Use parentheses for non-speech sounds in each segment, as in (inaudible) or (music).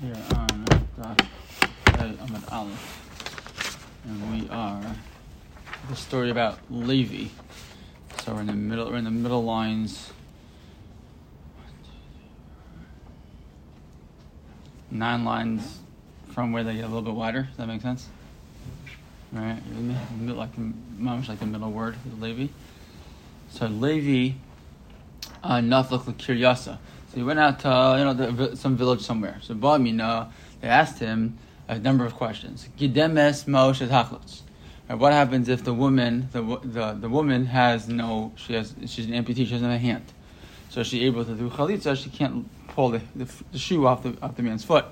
here on Amud Aleph, and we are the story about Levi. So we're in the middle. We're in the middle lines. Nine lines from where they get a little bit wider. Does that make sense? All right, like much like the middle word, Levi. So Levi, uh, Naflik Kiryasa. So he went out to you know the, some village somewhere. So Ba'amina, they asked him a number of questions. Gidemes Moshe Tachlutz. What happens if the woman, the, the, the woman has no, she has, she's an amputee, she doesn't have a hand. So she's able to do chalitza, she can't pull the, the, the shoe off the, off the man's foot.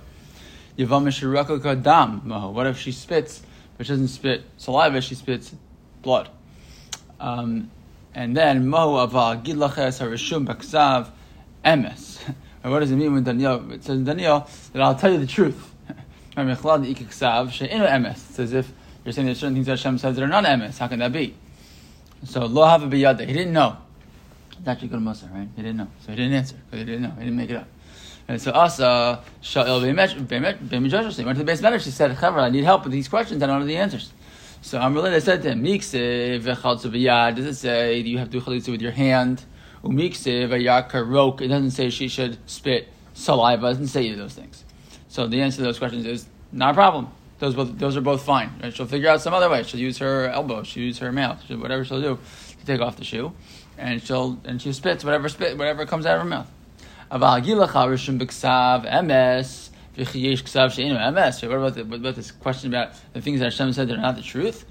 What if she spits, but she doesn't spit saliva, she spits blood? Um, and then, Mahu aval gidlaches harishum baksav emes. (laughs) What does it mean when Daniel it says Daniel that I'll tell you the truth? (laughs) It's as if you're saying there's certain things that Hashem says that are not emes. How can that be? So lo biyada. He didn't know. It's actually good Musa, right? He didn't know, so he didn't answer because he didn't know. He didn't make it up. And so Asa Sha'il B'Midrash. He went to the base medrash. He said, "Chaver, I need help with these questions. I don't know the answers." So Amrullah said to him. Does it say you have to do chalitza with your hand? Umikse v'yakarok. It doesn't say she should spit saliva. It doesn't say either of those things. So the answer to those questions is not a problem. Those both, those are both fine. Right? She'll figure out some other way. She'll use her elbow. She'll use her mouth. She'll, whatever she'll do to take off the shoe, and she'll and she spits whatever spit whatever comes out of her mouth. Aval rishum b'ksav emes. What about the, what about this question about the things that Hashem said they're not the truth?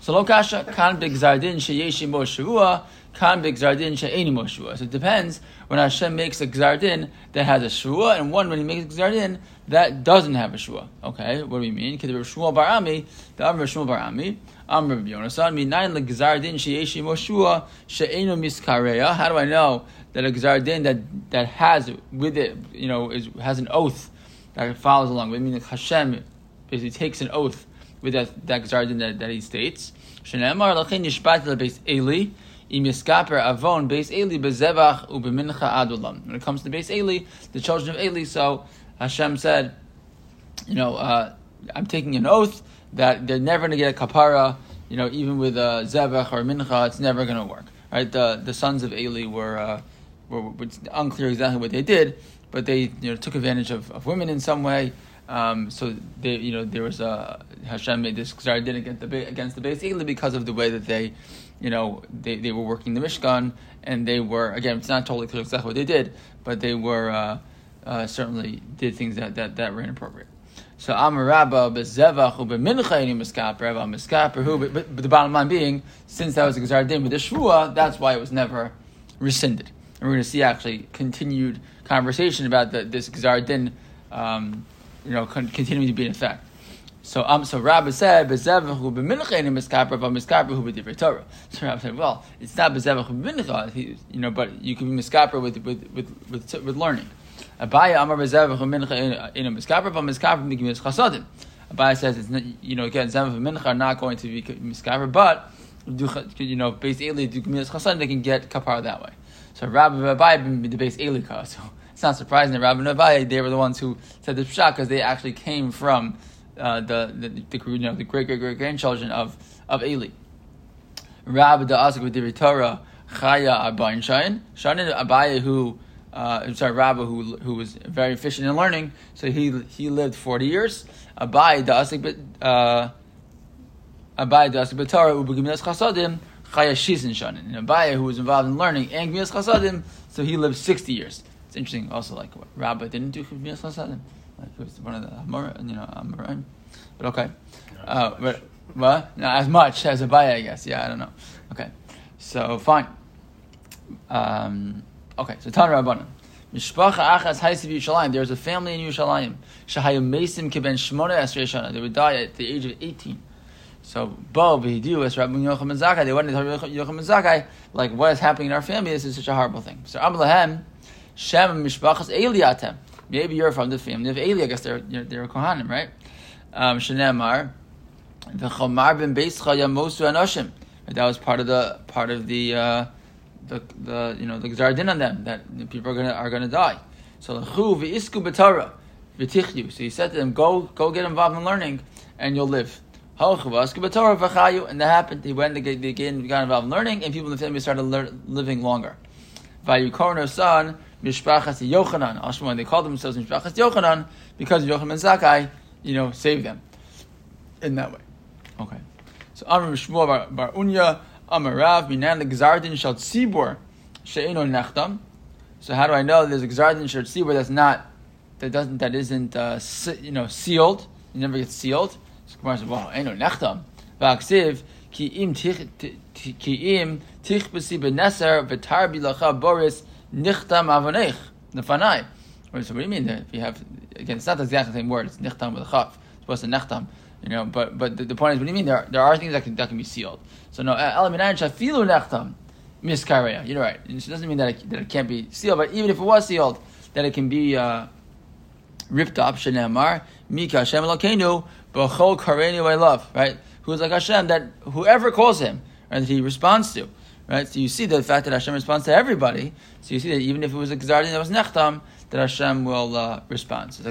So lo kasha kan b'gzardin bo shavua kan b'gzardin she'eni mo So it depends when Hashem makes a gzardin that has a shua, and one when He makes a gzardin that doesn't have a shua. Okay, what do we mean? Because the Shmuel Barami, the Amr Shmuel Barami, Amr Yonasan, minayin legzardin she'eshim mo shua she'enu miskareya. How do I know that a gzardin that that has with it, you know, is, has an oath that follows along? with I mean, Hashem basically takes an oath with that, that Gzardin that, that he states. Shenemar lachin yishpat beis Eli, When it comes to beis Eli, the children of Eli, so Hashem said, you know, uh, I'm taking an oath that they're never going to get a kapara, you know, even with a zevach or mincha, it's never going to work. Right? The the sons of Eli were, uh, were, were unclear exactly what they did, but they you know took advantage of, of women in some way. Um, so they, you know, there was a Hashem made this I didn't get the against the base Eli because of the way that they, you know, they, they were working the Mishkan and they were again it's not totally clear exactly what they did, but they were uh, uh, certainly did things that that, that were inappropriate. So Amarabba bezevach ubemincha miskaper miskaper who, but, but the bottom line being, since that was a gzardin with the shvua, that's why it was never rescinded. And we're going to see actually continued conversation about the, this gzardin. Um, you know, continuing to be in effect. So um, so Rabbi said, "Bezevachu b'mincha in miskaper, but miskaper hu b'divrei Torah." (laughs) So Rabbi said, "Well, it's not bezevachu b'mincha, you know, but you can be miskaper with with with with, with learning." Abaya Amar bezevachu mincha in a miskaper, but miskaper b'gimius chasadim. Abaya says it's not, you know again zevachu mincha are not going to be miskaper, but you know base eli do gimius chasadim they can get kapara that way. So Rabbi Abaya the base eli (laughs) so it's not surprising that Rabbi Navai, they were the ones who said the pshat because they actually came from uh, the, the, the, you know, the great great great grandchildren of, of Eli. Rabbi the Asik with Torah, Chaya Abayin Shayin, Shanin Abaya who, uh, I'm sorry, Rabbi who, who was very efficient in learning, so he he lived 40 years. Abai the Asik, uh, Abai the Asik Torah, Ubagimilas Chasadim, Chaya Shizin Shanin. And Abaya who was involved in learning and Gimilas Chasadim, so he lived 60 years. It's interesting also like what Rabbi didn't do Chiviyas Chasadim. Like it was one of the Hamor, you know, Amorim. But okay. Uh, but what? Not as much as a Abaya, I guess. Yeah, I don't know. Okay. So fine. Um, okay, so Tan Rabbanan. Mishpacha achas haisiv Yerushalayim. There's a family in Yerushalayim. Shahayim mesim kiben shmona esrei shana. They would die at the age of 18. So, Bo, Vihidu, as Rabbi Yochanan Zakai, they went to Yochanan Zakai, like, what is happening in our family? This is such a horrible thing. So, Ablahem, Shem Mishpachas Eliatem. Maybe you're from the family of Eli. I guess they're they're Kohanim, right? Um, Shenemar, the Chomar ben Beischa Yamosu Anoshim. That was part of the part of the uh, the the you know the Gzardin on them that people are gonna are gonna die. So Lechu v'isku b'Torah. v'tichyu. So he said to them, go, go get involved in learning, and you'll live. And that happened. He went, again, got involved in learning, and people in the family started living longer. Vayukorno son, Mishpachas Yochanan. Ashman, they called themselves Mishpachas Yochanan because Yochanan Zakai, you know, saved them in that way. Okay. So Amr Shmuel Bar, bar Unya, Amr Rav, Minan Gzardin Shal Tzibor, She'ino Nechtam. So how do I know there's a Gzardin Shal Tzibor that's not, that doesn't, that isn't, uh, you know, sealed? It never gets sealed. So Gemara says, well, Eino Nechtam. V'aksiv, ki im tich b'si b'neser v'tar bilacha boris nichtam avonech nefanai. So what do you mean? If you have again, it's not the exact same word. It's nichtam with a chaf. It's supposed to nechtam. You know, but but the, the, point is, what do you mean? There are, there are things that can that can be sealed. So no, elaminayin shafilu nechtam miskareya. You're right. It doesn't mean that it, that it can't be sealed, but even if it was sealed, that it can be uh, ripped up. Shenemar mika Hashem Elokeinu b'chol karenu I love. Right? Who's like Hashem? That whoever calls him, and he responds to. Right? So you see the fact that Hashem responds to everybody. So you see that even if it was a Gzardin that was Nechtam, that Hashem will uh, respond. So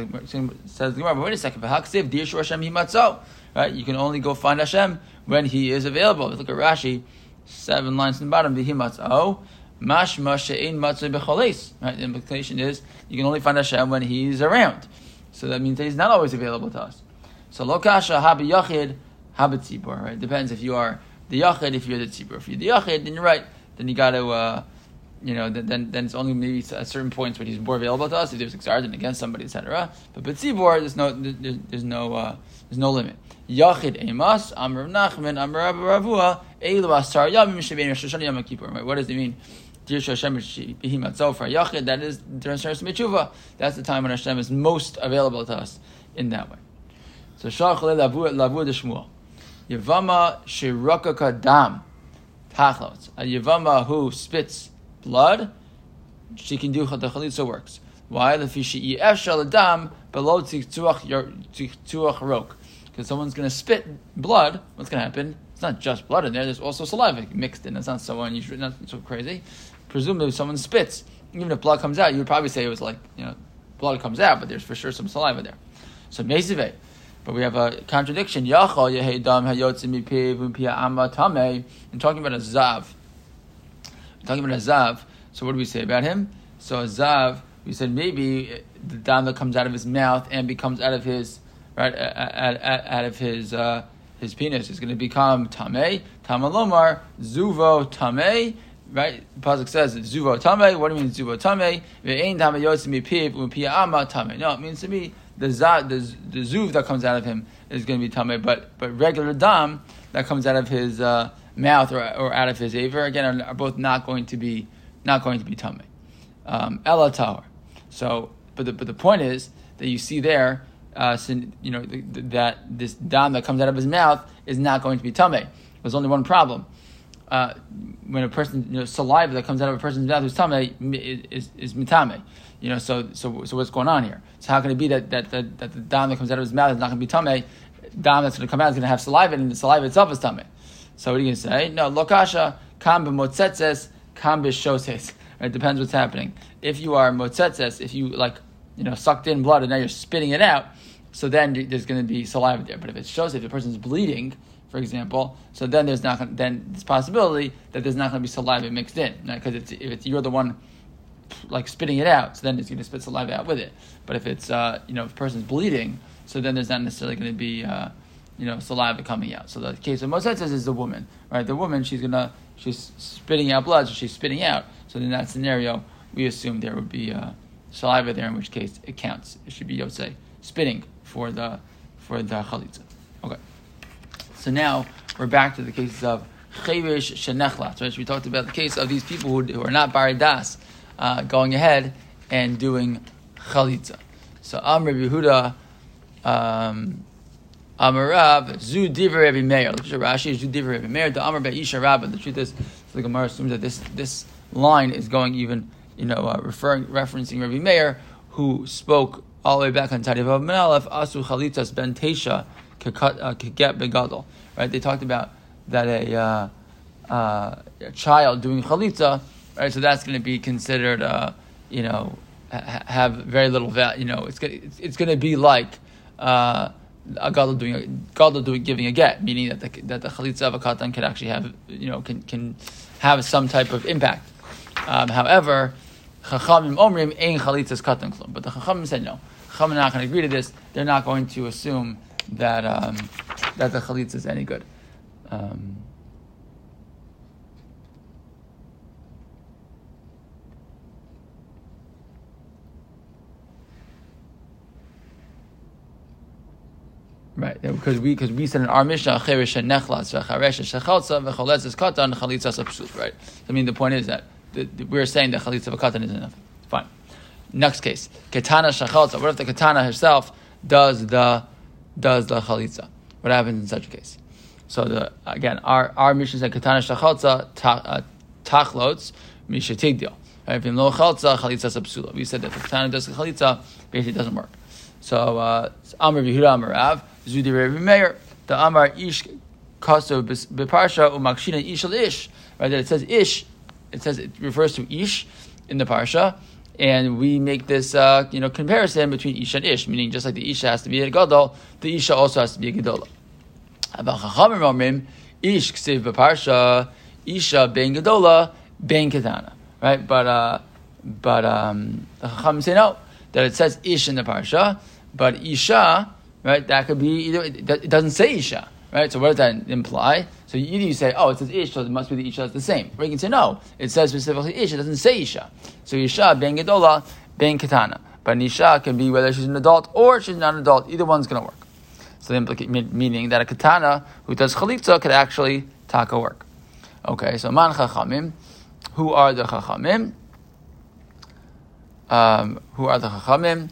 says the Gemara, but wait a second, Hashem himatzo. Right? You can only go find Hashem when He is available. Look at Rashi, seven lines in the bottom, Vihimatzo. Mashma she'ein becholes. Right? The implication is you can only find Hashem when He's around. So that means that He's not always available to us. So lokasha habi yachid Habitzibor. Right? Depends if you are the yachid, if you're the tzibur. If you're the yachid, then you're right. Then you got to, uh, you know, then then it's only maybe at certain points when he's more available to us. If there's exardin against somebody, etc. But but tzibur, there's no there's, there's no uh, there's no limit. Yachid emas amr nachman amr ravua elu asar yamim shebein shoshana yom kippur. What does it mean? That is. That's the time when Hashem is most available to us in that way. So shach lavu de Shmuel. Yavama shirakaka dam. Tachlot. A Yavama who spits blood, she can do the chalitza works. Why? Below. Because someone's going to spit blood, what's going to happen? It's not just blood in there, there's also saliva mixed in. It's not so unusual, not so crazy. Presumably, if someone spits, even if blood comes out, you would probably say it was like, you know, blood comes out, but there's for sure some saliva there. So, Mesiveh. But we have a contradiction. Yachal yehedam hayotzim mipiv umpia amma tame. And talking about a zav. talking about a zav. So what do we say about him? So a zav, we said maybe the dam that comes out of his mouth and becomes out of his right out, out, out of his uh, his penis is going to become tame. Tamalomar zuvo tame. Right, pasuk says zuvo tame. What do you mean zuvo tame? Ve'ein tame yotzim mipiv umpia amma tame. No, it means to me the, the, the zuv that comes out of him is going to be tamei, but but regular dam that comes out of his uh, mouth or, or out of his aver again are, are, both not going to be not going to be tamei. Um, Ella tower. So, but the but the point is that you see there, uh, you know that this dam that comes out of his mouth is not going to be tamei. There's only one problem. Uh, when a person, you know, saliva that comes out of a person's mouth who's tamei is, is, is mitame. You know, so so so what's going on here? So how can it be that that, that, that the dam that comes out of his mouth is not going to be tame? Dam that's going to come out is going to have saliva, and the saliva itself is tame. So what are you going to say? No, lokasha kam b'motzetzes kam b'shoses. It depends what's happening. If you are motzetzes, if you like, you know, sucked in blood and now you're spitting it out, so then there's going to be saliva there. But if it shows if the person's bleeding, for example, so then there's not then this possibility that there's not going to be saliva mixed in because right? if it's you're the one like spitting it out, so then it's going to spit saliva out with it. But if it's uh, you know if a person's bleeding, so then there's not necessarily going to be uh, you know saliva coming out. So the case of Moshe says is the woman, right? The woman she's gonna she's spitting out blood, so she's spitting out. So in that scenario, we assume there would be uh, saliva there, in which case it counts. It should be say spitting for the for the chalitza. Okay. So now we're back to the cases of chevish shenechlat. Right? We talked about the case of these people who, who are not baridas uh, going ahead and doing chalitza. So Amr Yehuda, um, Amarav, Zu Diver Rabbi Meir. Look at Rashi, Zu Diver Rabbi Meir, the Amr Isha Rabba. The truth is, the Gemara assumes that this, this line is going even, you know, uh, referring, referencing Rabbi Meir, who spoke all the way back on Tadivav Menalef, Asu Chalitzas Ben Tesha Kaget Begadol. Right? They talked about that a, uh, uh, a child doing chalitza Right, so that's going to be considered, uh, you know, ha- have very little value. You know, it's gonna, it's, it's going to be like uh, a gadol doing a gadol doing giving a get, meaning that the that the chalitza of a katan can actually have you know can can have some type of impact. Um, however, chachamim omrim ein chalitzas katan klum, but the chachamim said no. Chachamim are not going to agree to this. They're not going to assume that um, that the chalitza is any good. Um, Right, because we because we said in our Mishnah cherish nechlas v'charesh shechalza v'choletzes katan chalitzas apsut. Right. I mean, the point is that the, the, we're saying that chalitza v'katan is enough. Fine. Next case, katana shechalza. What if the katana herself does the does the chalitza? What happens in such a case? So the again, our our Mishnah said katana shechalza uh, tachlots mishatigdil. If in lo chalitza apsula. We said that the katana does the chalitza, basically doesn't work. So uh, Amr Yehuda Amr Rav. Zudi Meir, the Amar Ish Kaso Beparsha Umakshina Ish Ish. Right, that it says Ish, it says it refers to Ish in the Parsha, and we make this uh, you know comparison between Ish and Ish, meaning just like the Isha has to be a Gadol, the Isha also has to be a Gadola. About Chachamim Omrim, Ish Ksiv Beparsha, Isha Ben Gadola, Ben Katana. Right, but uh, but um, the Chachamim say no, that it says Ish in the Parsha, but Isha right? That could be either. It doesn't say isha, right? So what does that imply? So either you say, oh, it says ish, so it must be the isha is the same. Or you can say, no, it says specifically ish, it doesn't say isha. So isha ben gedola ben katana. But an isha can be whether she's an adult or she's not an adult. Either one's going to work. So the implicate meaning that a katana who does chalitza could actually taka work. Okay, so man chachamim. Who are the chachamim? Um, who are the chachamim?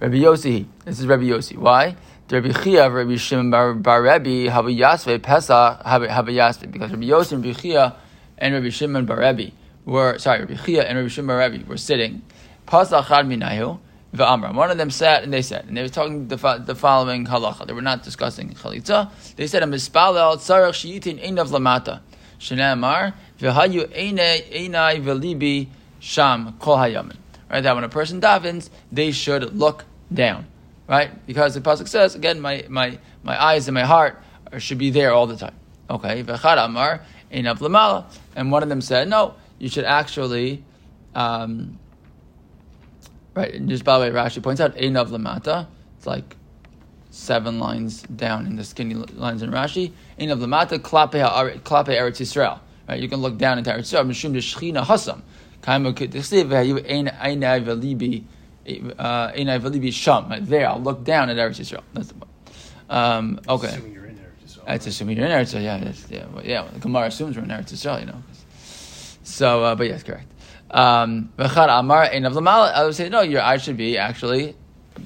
Rabbi Yossi. This is Rabbi Yossi. Why? Rabbi Chia, Rabbi Shimon Bar, Bar Rebbe, Habu Yasve, Pesach, Habu Yasve. Because Rabbi Yossi and Rabbi Chia and Rabbi Shimon Bar Rebbe were, sorry, Rabbi Chia and Rabbi Shimon Bar Rebbe were sitting. Pesach Chad Minayu, V'amra. One of them sat and they said, and they were talking the, the following halacha. They were not discussing chalitza. They said, "Mispalel tzarach shiyitin einav lamata." Shnei v'hayu einai einai v'libi sham kol hayamin. Right, that when a person davens, they should look down, right? Because the pasuk says again, my my my eyes and my heart should be there all the time. Okay, v'chad amar einav lamala, and one of them said, no, you should actually. Um, right, and just by the way, Rashi points out einav lamata. It's like seven lines down in the skinny lines in Rashi. Einav lamata klape eretz Yisrael. Right, you can look down into Eretz Yisrael. Mishum shechina hasam. Kaimu kitisiv einav v'libi Einai Valibi Sham. There, I'll look down at Eretz Yisrael. That's the point. Um, okay. Assuming you're in Eretz Yisrael. That's assuming you're in Eretz Yisrael. Yeah, that's, yeah, well, yeah. The Gemara assumes we're in Eretz Yisrael, you know. So, uh, but yes, correct. Um, Amar I would say no. Your eyes should be actually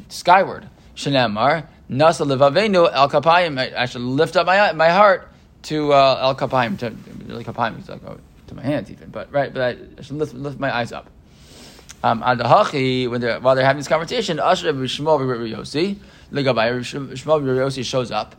skyward. Shanamar Nasa Levavenu El Kapayim. I should lift up my my heart to uh, El Kapayim. To really Kapayim to my hands even, but right. But I should lift lift my eyes up. Um, when they're while they're having this conversation, Asher Shmuel Yosi, Ligabai Shmuel shows up,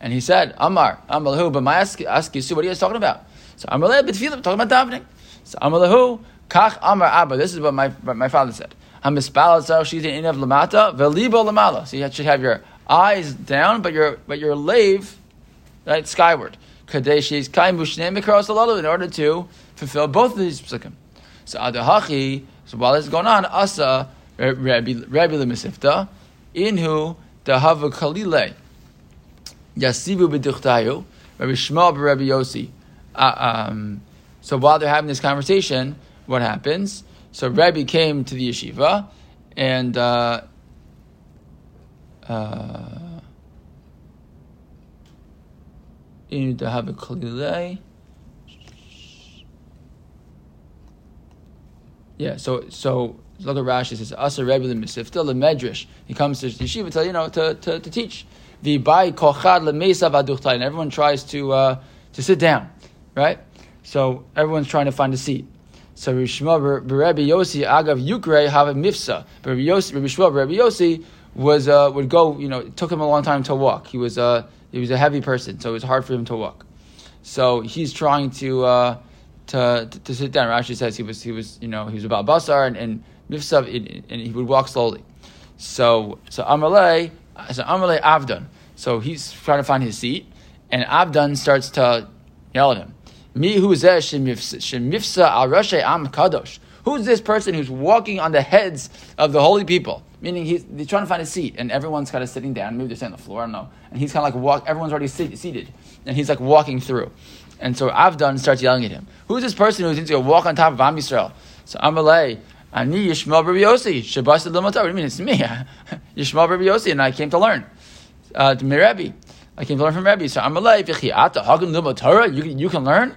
and he said, Amar, Amar, Amalahu, but my ask, ask you, what he was talking about. So Amalahu, but feel talking about davening. So Amalahu, Kach Amar Abba. This is what my my father said. Hamispal she's in of lamata velibo lamala. So you should have your eyes down, but your but your lave right skyward. Kadeshis kaimushne mikros in order to fulfill both of these psukim. So adahachi so while is going on, Asa Rabbi Rabbi Lemisifta, inhu dahava kalile yasivu b'duchtayu Rabbi Shmuel Rabbi Yossi. Uh, um, so while they're having this conversation, what happens? So Rabbi came to the yeshiva, and uh, uh, in dahava kalile. Yeah, so so at Rashi says Asa Rebbe Misifta Medrash. He comes to yeshiva to you know to, to, to teach. The Bai Kochad Lemesav and everyone tries to uh, to sit down, right? So everyone's trying to find a seat. So Rebbe Yossi Agav Yukre have a mifsa. But Rebbe Yossi, Rebbe Yossi was uh, would go. You know, it took him a long time to walk. He was uh, he was a heavy person, so it was hard for him to walk. So he's trying to. Uh, to, to, to sit down. Rashi says he was he was you know he was about basar and, and mifsav and, he would walk slowly. So so Amalei so Amalei Avdan. So he's trying to find his seat, and Avdan starts to yell at him. Mi shemifsa al am kadosh. Who's this person who's walking on the heads of the holy people? Meaning he's, he's trying to find a seat, and everyone's kind of sitting down. Maybe they're sitting on the floor. I don't know. And he's kind of like walk. Everyone's already sit, seated, and he's like walking through. And so Avdan starts yelling at him. Who's this person who's going to walk on top of Am Yisrael? So Amalei, Ani Yishmael Rabbi Yossi, Shabbos What do you mean? It's me, (laughs) Yishmael Rabbi Yossi, and I came to learn. Uh, to Rebbe. I came to learn from Rebbe. So Amalei, V'chiata Hagen Limo You can learn.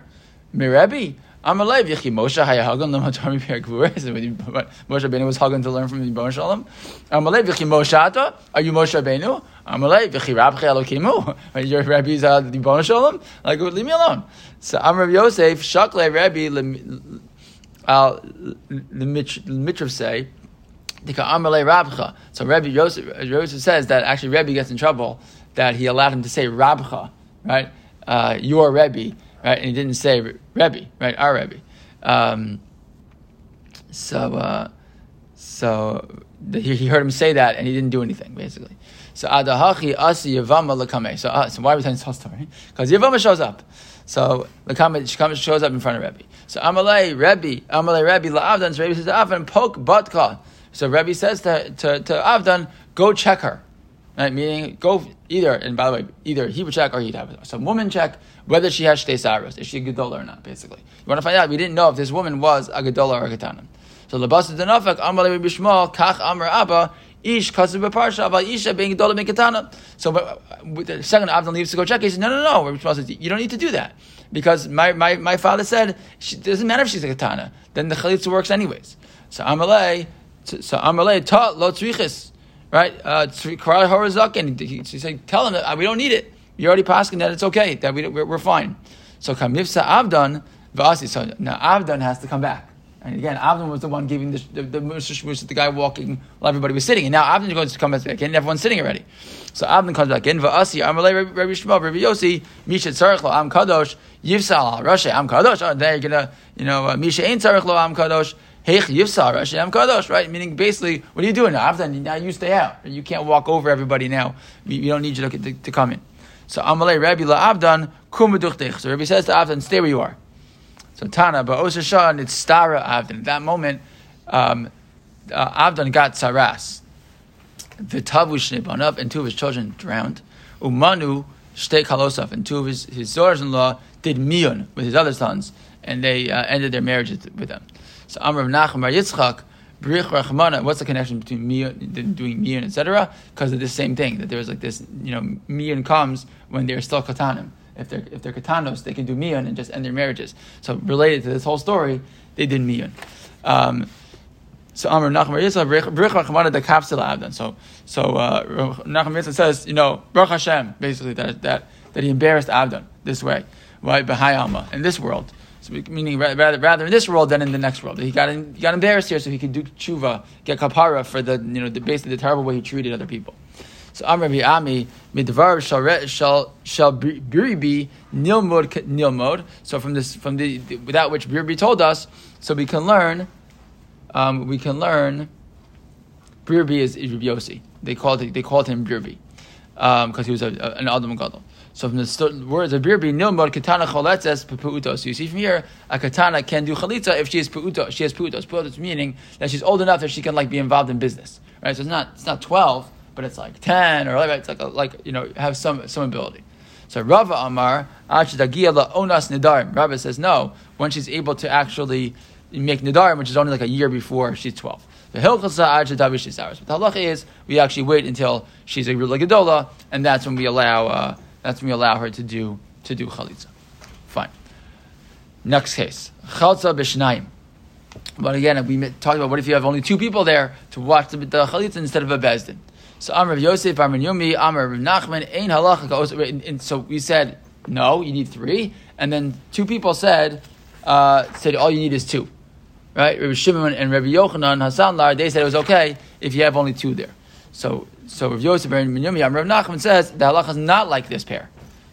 Rebbe. Amalei V'chi Moshe Hayahagan Limo Torah Moshe Rabbeinu was hugging to learn from Yibon Shalom. Amalei V'chi Moshe Are you Moshe Rabbeinu? Amalei V'chi Rabchi Elokimu. Are (laughs) your Rebbe's uh, Yibon Shalom. Like leave me alone. So I'm Rabbi Yosef Shakle the Mitrav say. So Rebbe Yosef, Yosef says that actually Rebbe gets in trouble that he allowed him to say Rabcha, right? Uh, your Rebbe, right? And he didn't say Rebbe, right? Our Rebbe. Um, so, uh, so the, he heard him say that, and he didn't do anything, basically. So adahachi asi yavama lakame. So, uh, so why are we telling this whole story? Because Yavama shows up. So lakame shows up in front of Rebbe. So Amalei Rebbe, Amalei Rebbe laavdan. So Rebbe says to Avdan, poke batka. So Rebbe says to, to, to Avdan, go check her. Right? Meaning, go either, and by the way, either he would check or he'd have some woman check whether she has shtei saros, is she a gedola or not, basically. You want to find out, we didn't know if this woman was a gedola or a katana. So Labasa Denafak, Amar Shmuel, Kach Amar Abba, Ish Kasu Beparsha, Abba Isha being gedola being katana. So uh, the second Avdan leaves to go check, he says, no, no, no, says, you don't need to do that. Because my, my, my father said, it doesn't matter if she's a katana, then the chalitza works anyways. So Amalei, so Amalei taught lo tzrichis, right? Uh, Karal Horazak, he said, tell him that uh, we don't need it. You're already passing that it's okay, that we, we're, we're fine. So Kamifsa Avdan, Vasi, so now Avdan has to come back. And again, Avdan was the one giving the the, the, the, the guy walking while everybody was sitting. And now Avdan going to come back and everyone's sitting already. So Avdan comes back in. Va'asi, Amalei Rabbi Shmuel, Rabbi Yossi, Misha Tzarech Am Kadosh, Yivsal Rashi Am Kadosh. Oh, you're gonna, you know, uh, Misha Ain't Tzarech Am Kadosh. Heich Yivsal Rashi Am Kadosh. Right? Meaning basically, what are you doing now? Now you stay out. You can't walk over everybody now. We, we don't need you to, to, to come in. So Amalei Rabbi La'avdan Kumaduchtech. So Rabbi says to Avdan, stay where you are. So Tana, but Osashan, it's Stara Avdan. At that moment, um, uh, Avdan got Saras. Vitavu Shnebanav, and two of his children drowned. Umanu Shtei Kalosaf, and two of his, his daughters-in-law did Miyun with his other sons, and they uh, ended their marriages with them. So Amr of Nachum Bar Yitzchak, Brich Rachmana, what's the connection between miyun, doing miyun, etc.? Because of the same thing, that there's like this, you know, miyun comes when they're still katanim. If they're, if they're katanos, they can do miyun and just end their marriages. So related to this whole story, they did miyun. Um, so Amr Nachman Yisrael Brich Rachmana the Kapsil Abdan. So so uh, Yisrael says, you know, Baruch Hashem, basically that that that he embarrassed Abdan this way, right? Bahai in this world. So meaning rather, rather in this world than in the next world. He got he got embarrassed here, so he could do tshuva, get kapara for the you know the, basically the terrible way he treated other people. So Amr Ami midvar shall shall shall biribi nilmod nilmod. So from this from the, without which biribi told us, so we can learn, um, we can learn. Birbi is, is. They called it, they called him Birbi because um, he was a, a, an Adam Gadol. So from the words of Birbi, Nilmod katana choletzes. So you see from here, a katana can do chalitza if she is pu'utos. She has pu'utos. Pu'utos meaning that she's old enough that she can like be involved in business. Right? So it's not it's not twelve, but it's like ten or like it's like a, like you know have some some ability. So Rava Amar Achdagia onas nidarim. Rava says no when she's able to actually make nidarim, which is only like a year before she's twelve. The hilchasa But the halacha is we actually wait until she's a gedola, and that's when we allow. Uh, that's when we allow her to do to do chalitza. Fine. Next case, chalitza b'shnayim. But again, we talked about what if you have only two people there to watch the, the chalitza instead of a bezdin. So Amr Yosef, Amr Yumi, Amr Nachman, Ein halacha. And so we said no, you need three, and then two people said uh, said all you need is two, right? Rabbi Shimon and Rabbi Yochanan HaSandlar, they said it was okay if you have only two there. So so Rav Yosef and Minyumi, Rav Nachman says the halacha is not like this pair.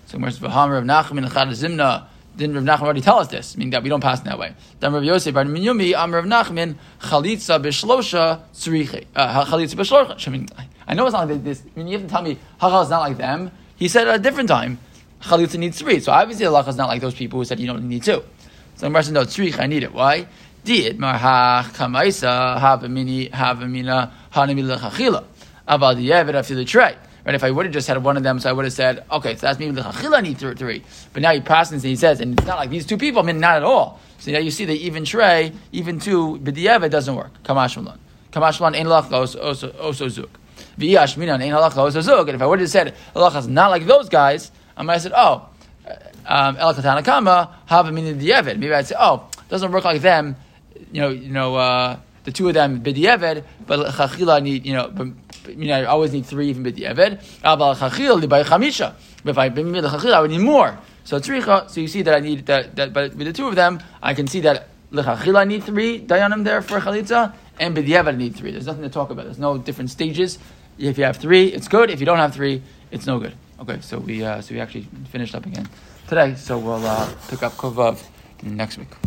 So where's V'ham Rav Nachman and Chad Zimna didn't Rav Nachman already tell us this? Meaning that we don't pass in that way. Then Rav Yosef Bar Minyumi Am Rav Nachman Chalitza b'shlosha tzriche uh, Chalitza b'shlosha. I mean, I know it's not like this. I mean, you have to tell me Hachal is not like them. He said at a different time Chalitza needs three. So obviously Allah is not like those people who said you don't need two. So the person knows tzriche. I need it. Why? Did marhach kamaisa have a mini have a mina hanimi lechachila. About the yevet after the tray. Right? If I would have just had one of them, so I would have said, okay, so that's maybe the chachila need three. But now he passes and he says, and it's not like these two people, I mean, not at all. So now you see the even tray, even two, it doesn't work. Kamash malan. Kamash malan, ein lach also zuk. V'yash minan, ein halach also zuk. And if I would have said, halach is not like those guys, I might have said, oh, um, el katana kama, have a meaning the Maybe I'd say, oh, doesn't work like them, you know, you know, uh, the two of them b'di'evet, but chachila need, you know, you know, I always need three even with b'di'evet. Aval chachil by chamisha. If I bring the chachila, I would need more. So tzricha. So you see that I need that. that but with the two of them, I can see that lechachila I need three dayanim there for chalitza, and b'di'evet I need three. There's nothing to talk about. There's no different stages. If you have three, it's good. If you don't have three, it's no good. Okay, so we uh, so we actually finished up again today. So we'll uh, pick up kovav next week.